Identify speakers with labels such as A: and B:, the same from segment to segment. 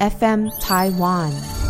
A: FM Taiwan。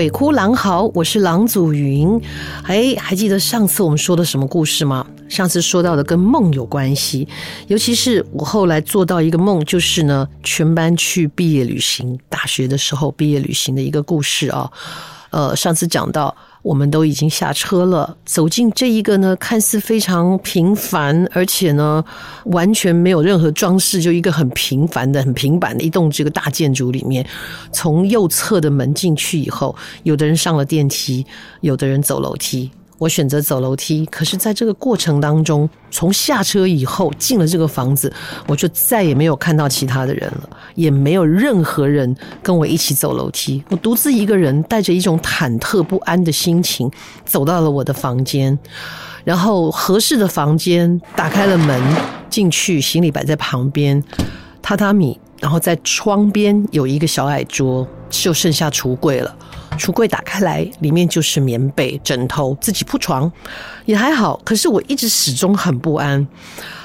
B: 鬼哭狼嚎，我是狼祖云。哎，还记得上次我们说的什么故事吗？上次说到的跟梦有关系，尤其是我后来做到一个梦，就是呢，全班去毕业旅行，大学的时候毕业旅行的一个故事啊。呃，上次讲到。我们都已经下车了，走进这一个呢，看似非常平凡，而且呢，完全没有任何装饰，就一个很平凡的、很平板的一栋这个大建筑里面。从右侧的门进去以后，有的人上了电梯，有的人走楼梯。我选择走楼梯，可是在这个过程当中，从下车以后进了这个房子，我就再也没有看到其他的人了，也没有任何人跟我一起走楼梯。我独自一个人，带着一种忐忑不安的心情，走到了我的房间，然后合适的房间打开了门进去，行李摆在旁边，榻榻米，然后在窗边有一个小矮桌，就剩下橱柜了。橱柜打开来，里面就是棉被、枕头，自己铺床也还好。可是我一直始终很不安，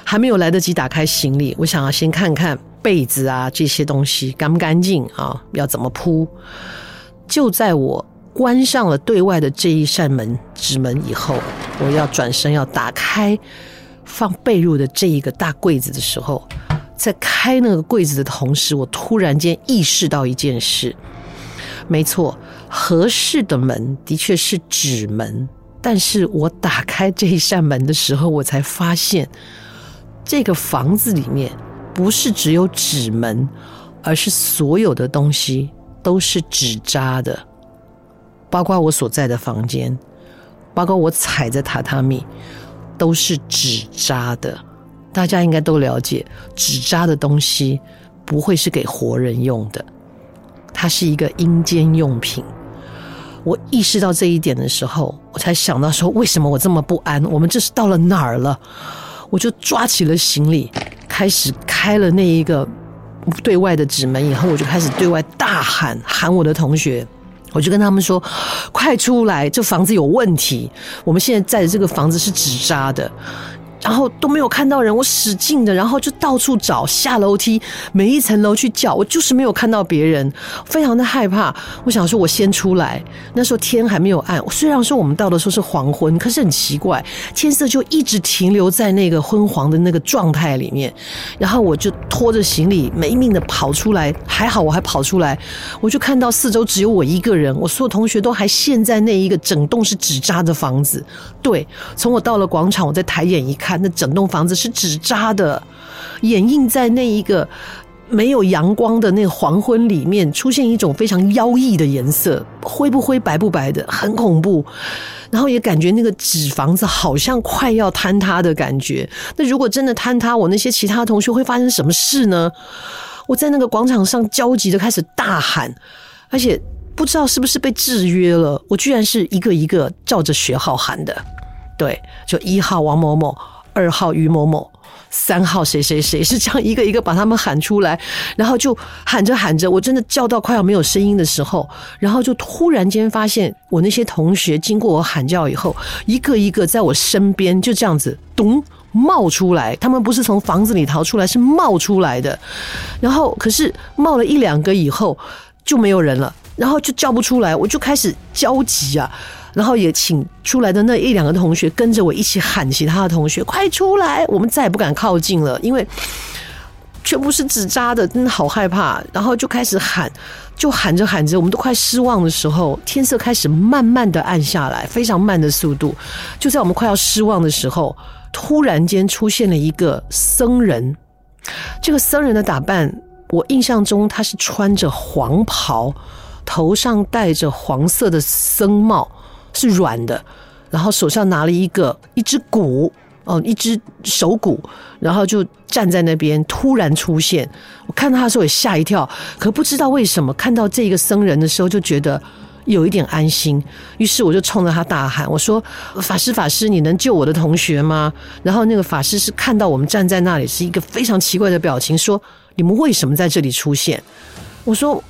B: 还没有来得及打开行李，我想要先看看被子啊这些东西干不干净啊，要怎么铺。就在我关上了对外的这一扇门纸门以后，我要转身要打开放被褥的这一个大柜子的时候，在开那个柜子的同时，我突然间意识到一件事。没错，合适的门的确是纸门，但是我打开这一扇门的时候，我才发现，这个房子里面不是只有纸门，而是所有的东西都是纸扎的，包括我所在的房间，包括我踩着榻榻米，都是纸扎的。大家应该都了解，纸扎的东西不会是给活人用的。它是一个阴间用品。我意识到这一点的时候，我才想到说，为什么我这么不安？我们这是到了哪儿了？我就抓起了行李，开始开了那一个对外的纸门。以后我就开始对外大喊，喊我的同学，我就跟他们说：“快出来！这房子有问题。我们现在在的这个房子是纸扎的。”然后都没有看到人，我使劲的，然后就到处找，下楼梯，每一层楼去叫，我就是没有看到别人，非常的害怕。我想说，我先出来。那时候天还没有暗，虽然说我们到的时候是黄昏，可是很奇怪，天色就一直停留在那个昏黄的那个状态里面。然后我就拖着行李没命的跑出来，还好我还跑出来，我就看到四周只有我一个人，我所有同学都还陷在那一个整栋是纸扎的房子。对，从我到了广场，我再抬眼一看。那整栋房子是纸扎的，掩映在那一个没有阳光的那个黄昏里面，出现一种非常妖异的颜色，灰不灰、白不白的，很恐怖。然后也感觉那个纸房子好像快要坍塌的感觉。那如果真的坍塌，我那些其他同学会发生什么事呢？我在那个广场上焦急的开始大喊，而且不知道是不是被制约了，我居然是一个一个照着学号喊的。对，就一号王某某。二号于某某，三号谁谁谁，是这样一个一个把他们喊出来，然后就喊着喊着，我真的叫到快要没有声音的时候，然后就突然间发现我那些同学经过我喊叫以后，一个一个在我身边就这样子咚冒出来，他们不是从房子里逃出来，是冒出来的，然后可是冒了一两个以后就没有人了，然后就叫不出来，我就开始焦急啊。然后也请出来的那一两个同学跟着我一起喊，其他的同学快出来！我们再也不敢靠近了，因为全部是纸扎的，真的好害怕。然后就开始喊，就喊着喊着，我们都快失望的时候，天色开始慢慢的暗下来，非常慢的速度。就在我们快要失望的时候，突然间出现了一个僧人。这个僧人的打扮，我印象中他是穿着黄袍，头上戴着黄色的僧帽。是软的，然后手上拿了一个一只鼓，哦，一只手骨，然后就站在那边，突然出现。我看到他的时候也吓一跳，可不知道为什么看到这个僧人的时候就觉得有一点安心。于是我就冲着他大喊：“我说，法师，法师，你能救我的同学吗？”然后那个法师是看到我们站在那里，是一个非常奇怪的表情，说：“你们为什么在这里出现？”我说。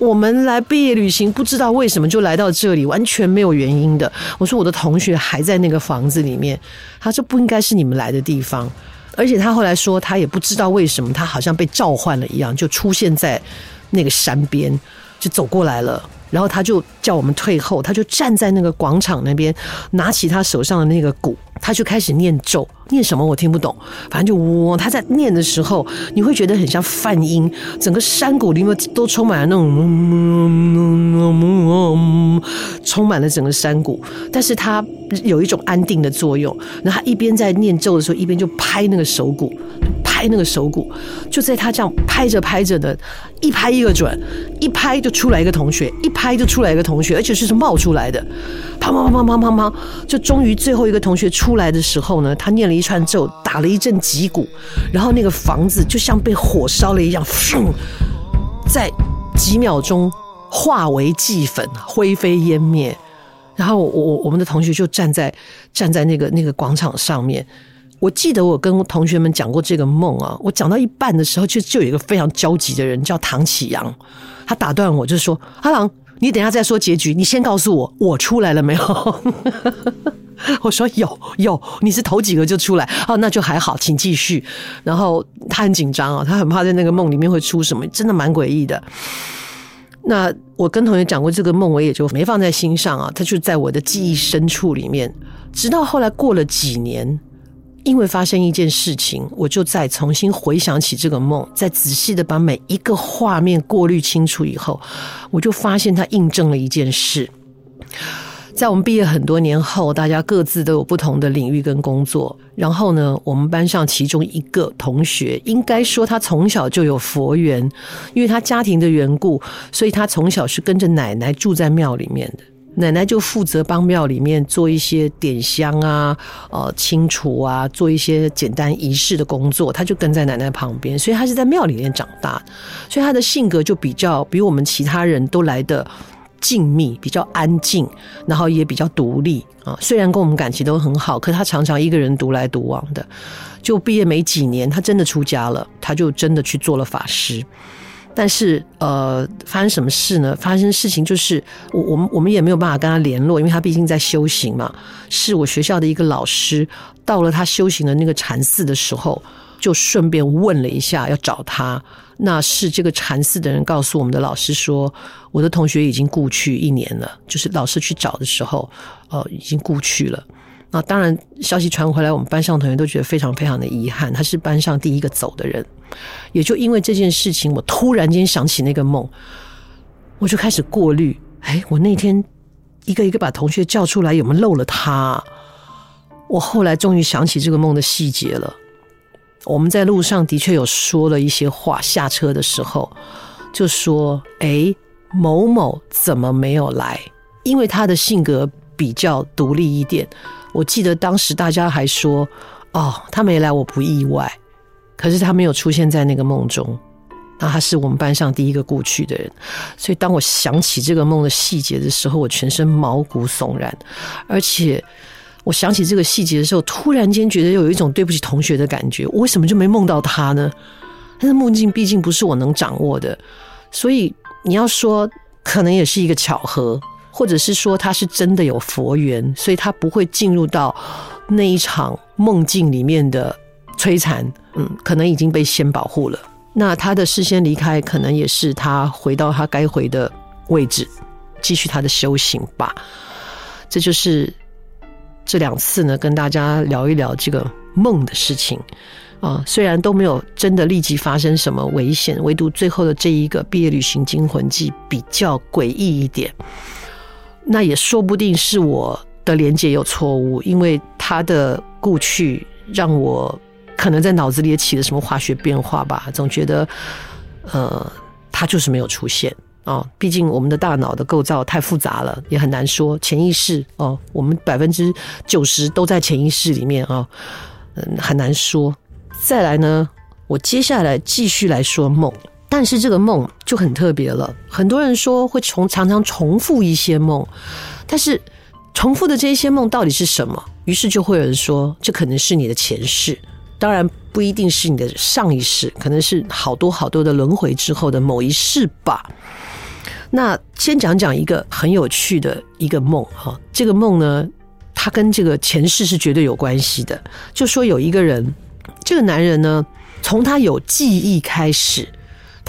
B: 我们来毕业旅行，不知道为什么就来到这里，完全没有原因的。我说我的同学还在那个房子里面，他说不应该是你们来的地方，而且他后来说他也不知道为什么，他好像被召唤了一样，就出现在那个山边，就走过来了。然后他就叫我们退后，他就站在那个广场那边，拿起他手上的那个鼓，他就开始念咒，念什么我听不懂，反正就哇，他在念的时候，你会觉得很像梵音，整个山谷里面都充满了那种，充满了整个山谷，但是他有一种安定的作用。然后他一边在念咒的时候，一边就拍那个手鼓。拍那个手鼓，就在他这样拍着拍着的，一拍一个准，一拍就出来一个同学，一拍就出来一个同学，而且是是冒出来的，砰砰砰砰砰砰砰，就终于最后一个同学出来的时候呢，他念了一串咒，打了一阵击鼓，然后那个房子就像被火烧了一样，咻，在几秒钟化为齽粉，灰飞烟灭。然后我我我们的同学就站在站在那个那个广场上面。我记得我跟同学们讲过这个梦啊，我讲到一半的时候，就就有一个非常焦急的人叫唐启阳，他打断我，就说：“阿郎，你等一下再说结局，你先告诉我，我出来了没有？” 我说：“有有，你是头几个就出来哦，那就还好，请继续。”然后他很紧张啊，他很怕在那个梦里面会出什么，真的蛮诡异的。那我跟同学讲过这个梦，我也就没放在心上啊，他就在我的记忆深处里面，直到后来过了几年。因为发生一件事情，我就再重新回想起这个梦，再仔细的把每一个画面过滤清楚以后，我就发现它印证了一件事。在我们毕业很多年后，大家各自都有不同的领域跟工作。然后呢，我们班上其中一个同学，应该说他从小就有佛缘，因为他家庭的缘故，所以他从小是跟着奶奶住在庙里面的。奶奶就负责帮庙里面做一些点香啊、呃清除啊，做一些简单仪式的工作。他就跟在奶奶旁边，所以他是在庙里面长大，所以他的性格就比较比我们其他人都来得静谧，比较安静，然后也比较独立啊。虽然跟我们感情都很好，可是他常常一个人独来独往的。就毕业没几年，他真的出家了，他就真的去做了法师。但是，呃，发生什么事呢？发生事情就是，我我们我们也没有办法跟他联络，因为他毕竟在修行嘛。是我学校的一个老师，到了他修行的那个禅寺的时候，就顺便问了一下要找他。那是这个禅寺的人告诉我们的老师说，我的同学已经故去一年了，就是老师去找的时候，呃，已经故去了。那当然，消息传回来，我们班上同学都觉得非常非常的遗憾。他是班上第一个走的人，也就因为这件事情，我突然间想起那个梦，我就开始过滤。哎，我那天一个一个把同学叫出来，有没有漏了他？我后来终于想起这个梦的细节了。我们在路上的确有说了一些话，下车的时候就说：“哎，某某怎么没有来？因为他的性格比较独立一点。”我记得当时大家还说：“哦，他没来，我不意外。”可是他没有出现在那个梦中，那他是我们班上第一个故去的人。所以当我想起这个梦的细节的时候，我全身毛骨悚然。而且我想起这个细节的时候，突然间觉得有一种对不起同学的感觉。我为什么就没梦到他呢？但是梦境毕竟不是我能掌握的，所以你要说，可能也是一个巧合。或者是说他是真的有佛缘，所以他不会进入到那一场梦境里面的摧残。嗯，可能已经被先保护了。那他的事先离开，可能也是他回到他该回的位置，继续他的修行吧。这就是这两次呢，跟大家聊一聊这个梦的事情啊。虽然都没有真的立即发生什么危险，唯独最后的这一个毕业旅行惊魂记比较诡异一点。那也说不定是我的连接有错误，因为他的故去让我可能在脑子里也起了什么化学变化吧，总觉得，呃，他就是没有出现哦。毕竟我们的大脑的构造太复杂了，也很难说潜意识哦。我们百分之九十都在潜意识里面啊，嗯，很难说。再来呢，我接下来继续来说梦，但是这个梦就很特别了。很多人说会重常常重复一些梦，但是重复的这一些梦到底是什么？于是就会有人说，这可能是你的前世，当然不一定是你的上一世，可能是好多好多的轮回之后的某一世吧。那先讲讲一个很有趣的一个梦哈，这个梦呢，它跟这个前世是绝对有关系的。就说有一个人，这个男人呢，从他有记忆开始，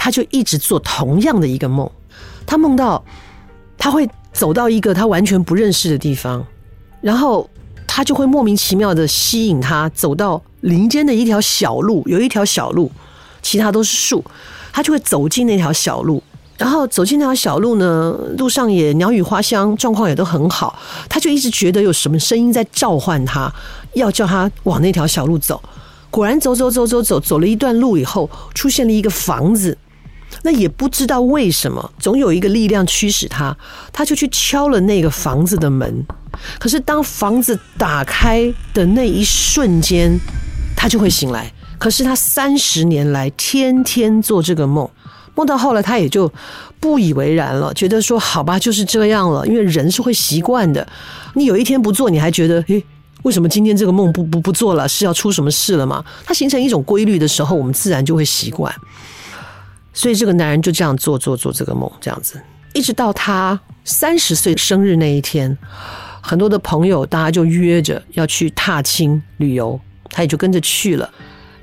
B: 他就一直做同样的一个梦。他梦到他会走到一个他完全不认识的地方，然后他就会莫名其妙的吸引他走到林间的一条小路，有一条小路，其他都是树，他就会走进那条小路。然后走进那条小路呢，路上也鸟语花香，状况也都很好。他就一直觉得有什么声音在召唤他，要叫他往那条小路走。果然走走走走走，走了一段路以后，出现了一个房子。那也不知道为什么，总有一个力量驱使他，他就去敲了那个房子的门。可是当房子打开的那一瞬间，他就会醒来。可是他三十年来天天做这个梦。梦到后来，他也就不以为然了，觉得说好吧，就是这样了。因为人是会习惯的。你有一天不做，你还觉得，诶，为什么今天这个梦不不不做了？是要出什么事了吗？它形成一种规律的时候，我们自然就会习惯。所以这个男人就这样做做做这个梦，这样子，一直到他三十岁生日那一天，很多的朋友大家就约着要去踏青旅游，他也就跟着去了。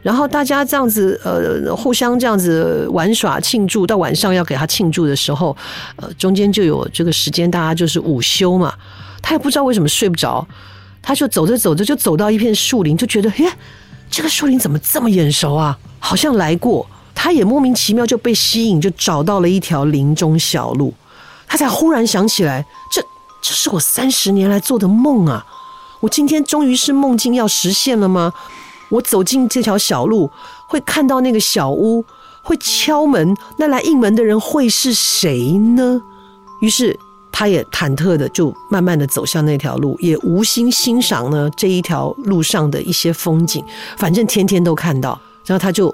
B: 然后大家这样子，呃，互相这样子玩耍庆祝，到晚上要给他庆祝的时候，呃，中间就有这个时间，大家就是午休嘛。他也不知道为什么睡不着，他就走着走着就走到一片树林，就觉得，耶，这个树林怎么这么眼熟啊？好像来过。他也莫名其妙就被吸引，就找到了一条林中小路。他才忽然想起来，这这是我三十年来做的梦啊！我今天终于是梦境要实现了吗？我走进这条小路，会看到那个小屋，会敲门。那来应门的人会是谁呢？于是他也忐忑的就慢慢的走向那条路，也无心欣赏呢这一条路上的一些风景。反正天天都看到，然后他就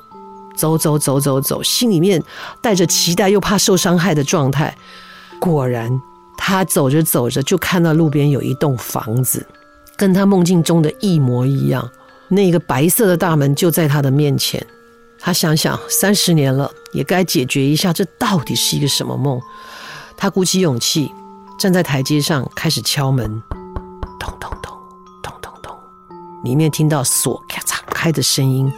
B: 走走走走走，心里面带着期待又怕受伤害的状态。果然，他走着走着就看到路边有一栋房子，跟他梦境中的一模一样。那个白色的大门就在他的面前，他想想三十年了，也该解决一下这到底是一个什么梦。他鼓起勇气站在台阶上开始敲门，咚咚咚咚咚咚，里面听到锁咔嚓开的声音，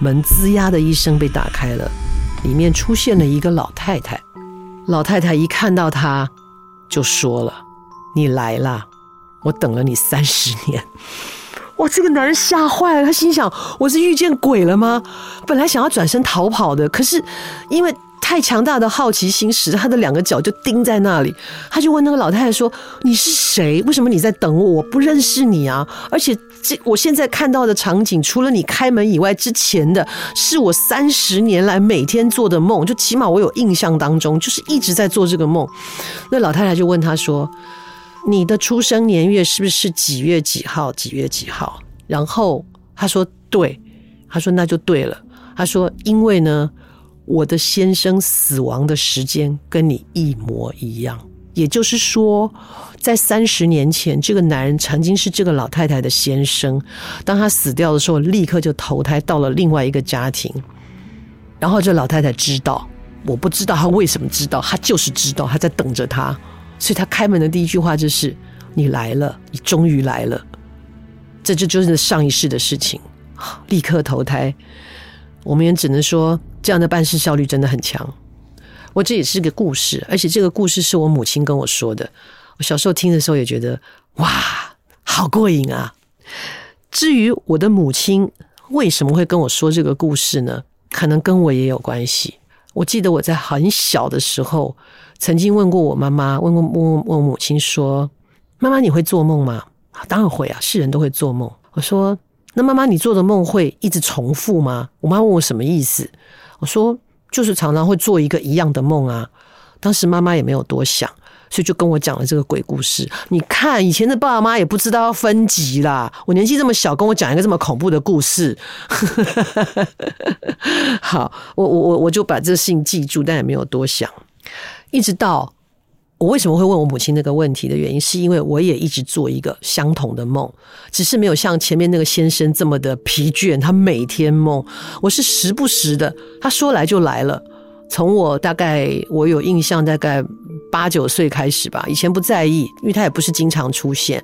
B: 门吱呀的一声被打开了，里面出现了一个老太太。老太太一看到他，就说了：“你来啦，我等了你三十年。”哇！这个男人吓坏了，他心想：我是遇见鬼了吗？本来想要转身逃跑的，可是因为太强大的好奇心，使他的两个脚就钉在那里。他就问那个老太太说：“你是谁？为什么你在等我？我不认识你啊！而且这我现在看到的场景，除了你开门以外，之前的是我三十年来每天做的梦。就起码我有印象当中，就是一直在做这个梦。”那老太太就问他说。你的出生年月是不是几月几号？几月几号？然后他说对，他说那就对了。他说因为呢，我的先生死亡的时间跟你一模一样，也就是说，在三十年前，这个男人曾经是这个老太太的先生。当他死掉的时候，立刻就投胎到了另外一个家庭。然后这老太太知道，我不知道他为什么知道，他就是知道，他在等着他。所以他开门的第一句话就是：“你来了，你终于来了。”这就就是上一世的事情，立刻投胎。我们也只能说，这样的办事效率真的很强。我这也是个故事，而且这个故事是我母亲跟我说的。我小时候听的时候也觉得，哇，好过瘾啊！至于我的母亲为什么会跟我说这个故事呢？可能跟我也有关系。我记得我在很小的时候。曾经问过我妈妈，问过问问我母亲说：“妈妈，你会做梦吗？”“当然会啊，是人都会做梦。”我说：“那妈妈，你做的梦会一直重复吗？”我妈问我什么意思，我说：“就是常常会做一个一样的梦啊。”当时妈妈也没有多想，所以就跟我讲了这个鬼故事。你看，以前的爸爸妈也不知道要分级啦。我年纪这么小，跟我讲一个这么恐怖的故事。好，我我我我就把这个事情记住，但也没有多想。一直到我为什么会问我母亲那个问题的原因，是因为我也一直做一个相同的梦，只是没有像前面那个先生这么的疲倦。他每天梦，我是时不时的，他说来就来了。从我大概我有印象，大概八九岁开始吧。以前不在意，因为他也不是经常出现。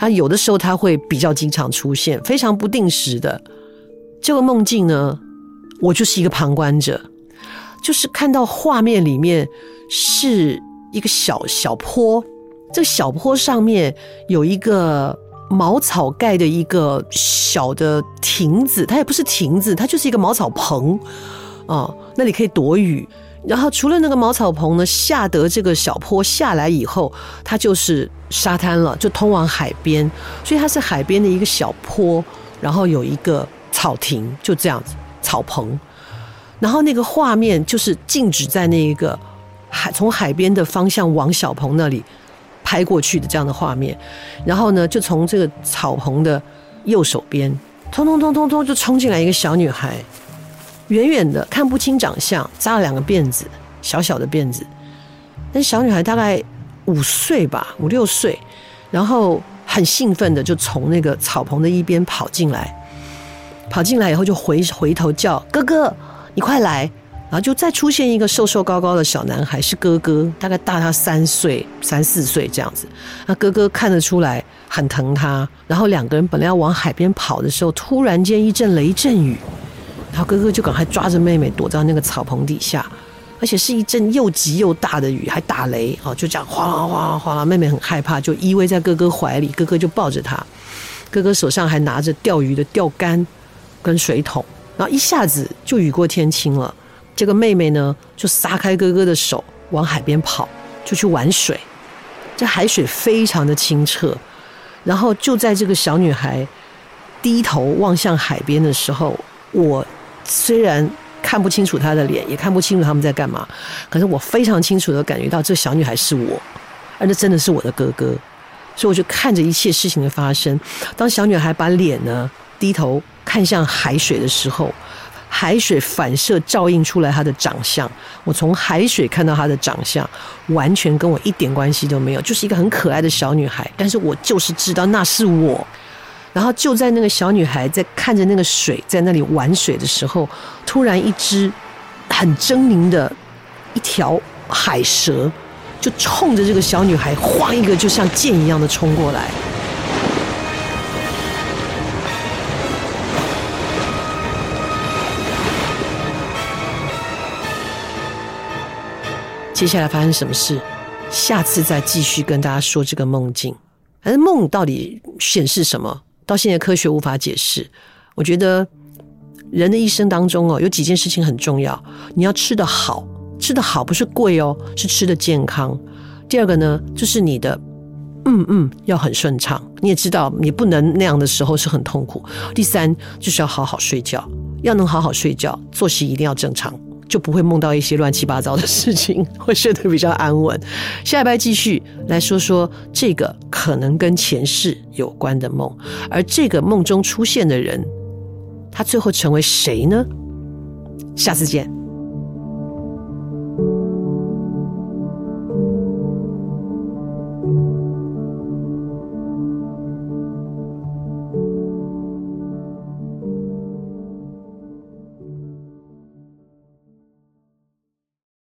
B: 他有的时候他会比较经常出现，非常不定时的。这个梦境呢，我就是一个旁观者，就是看到画面里面是一个小小坡，这小坡上面有一个茅草盖的一个小的亭子，它也不是亭子，它就是一个茅草棚。哦，那里可以躲雨。然后除了那个茅草棚呢，下得这个小坡下来以后，它就是沙滩了，就通往海边。所以它是海边的一个小坡，然后有一个草亭，就这样子草棚。然后那个画面就是静止在那一个海，从海边的方向往小棚那里拍过去的这样的画面。然后呢，就从这个草棚的右手边，通通通通通就冲进来一个小女孩。远远的看不清长相，扎了两个辫子，小小的辫子。那小女孩大概五岁吧，五六岁，然后很兴奋的就从那个草棚的一边跑进来，跑进来以后就回回头叫哥哥，你快来！然后就再出现一个瘦瘦高高的小男孩，是哥哥，大概大他三岁、三四岁这样子。那哥哥看得出来很疼他，然后两个人本来要往海边跑的时候，突然间一阵雷阵雨。然后哥哥就赶快抓着妹妹躲到那个草棚底下，而且是一阵又急又大的雨，还打雷啊！就这样哗啦哗啦哗啦，妹妹很害怕，就依偎在哥哥怀里，哥哥就抱着她，哥哥手上还拿着钓鱼的钓竿跟水桶，然后一下子就雨过天晴了。这个妹妹呢，就撒开哥哥的手往海边跑，就去玩水。这海水非常的清澈，然后就在这个小女孩低头望向海边的时候，我。虽然看不清楚她的脸，也看不清楚他们在干嘛，可是我非常清楚的感觉到这小女孩是我，而那真的是我的哥哥，所以我就看着一切事情的发生。当小女孩把脸呢低头看向海水的时候，海水反射照映出来她的长相，我从海水看到她的长相，完全跟我一点关系都没有，就是一个很可爱的小女孩，但是我就是知道那是我。然后就在那个小女孩在看着那个水在那里玩水的时候，突然一只很狰狞的一条海蛇就冲着这个小女孩晃一个，就像箭一样的冲过来。接下来发生什么事？下次再继续跟大家说这个梦境。而梦到底显示什么？到现在科学无法解释。我觉得人的一生当中哦，有几件事情很重要。你要吃得好，吃得好不是贵哦，是吃得健康。第二个呢，就是你的嗯嗯要很顺畅。你也知道，你不能那样的时候是很痛苦。第三，就是要好好睡觉，要能好好睡觉，作息一定要正常。就不会梦到一些乱七八糟的事情，会睡得比较安稳。下一拜继续来说说这个可能跟前世有关的梦，而这个梦中出现的人，他最后成为谁呢？下次见。